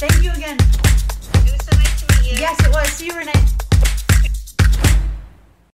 Thank you again. It was so nice to meet you. Yes, it was. See you, Renee.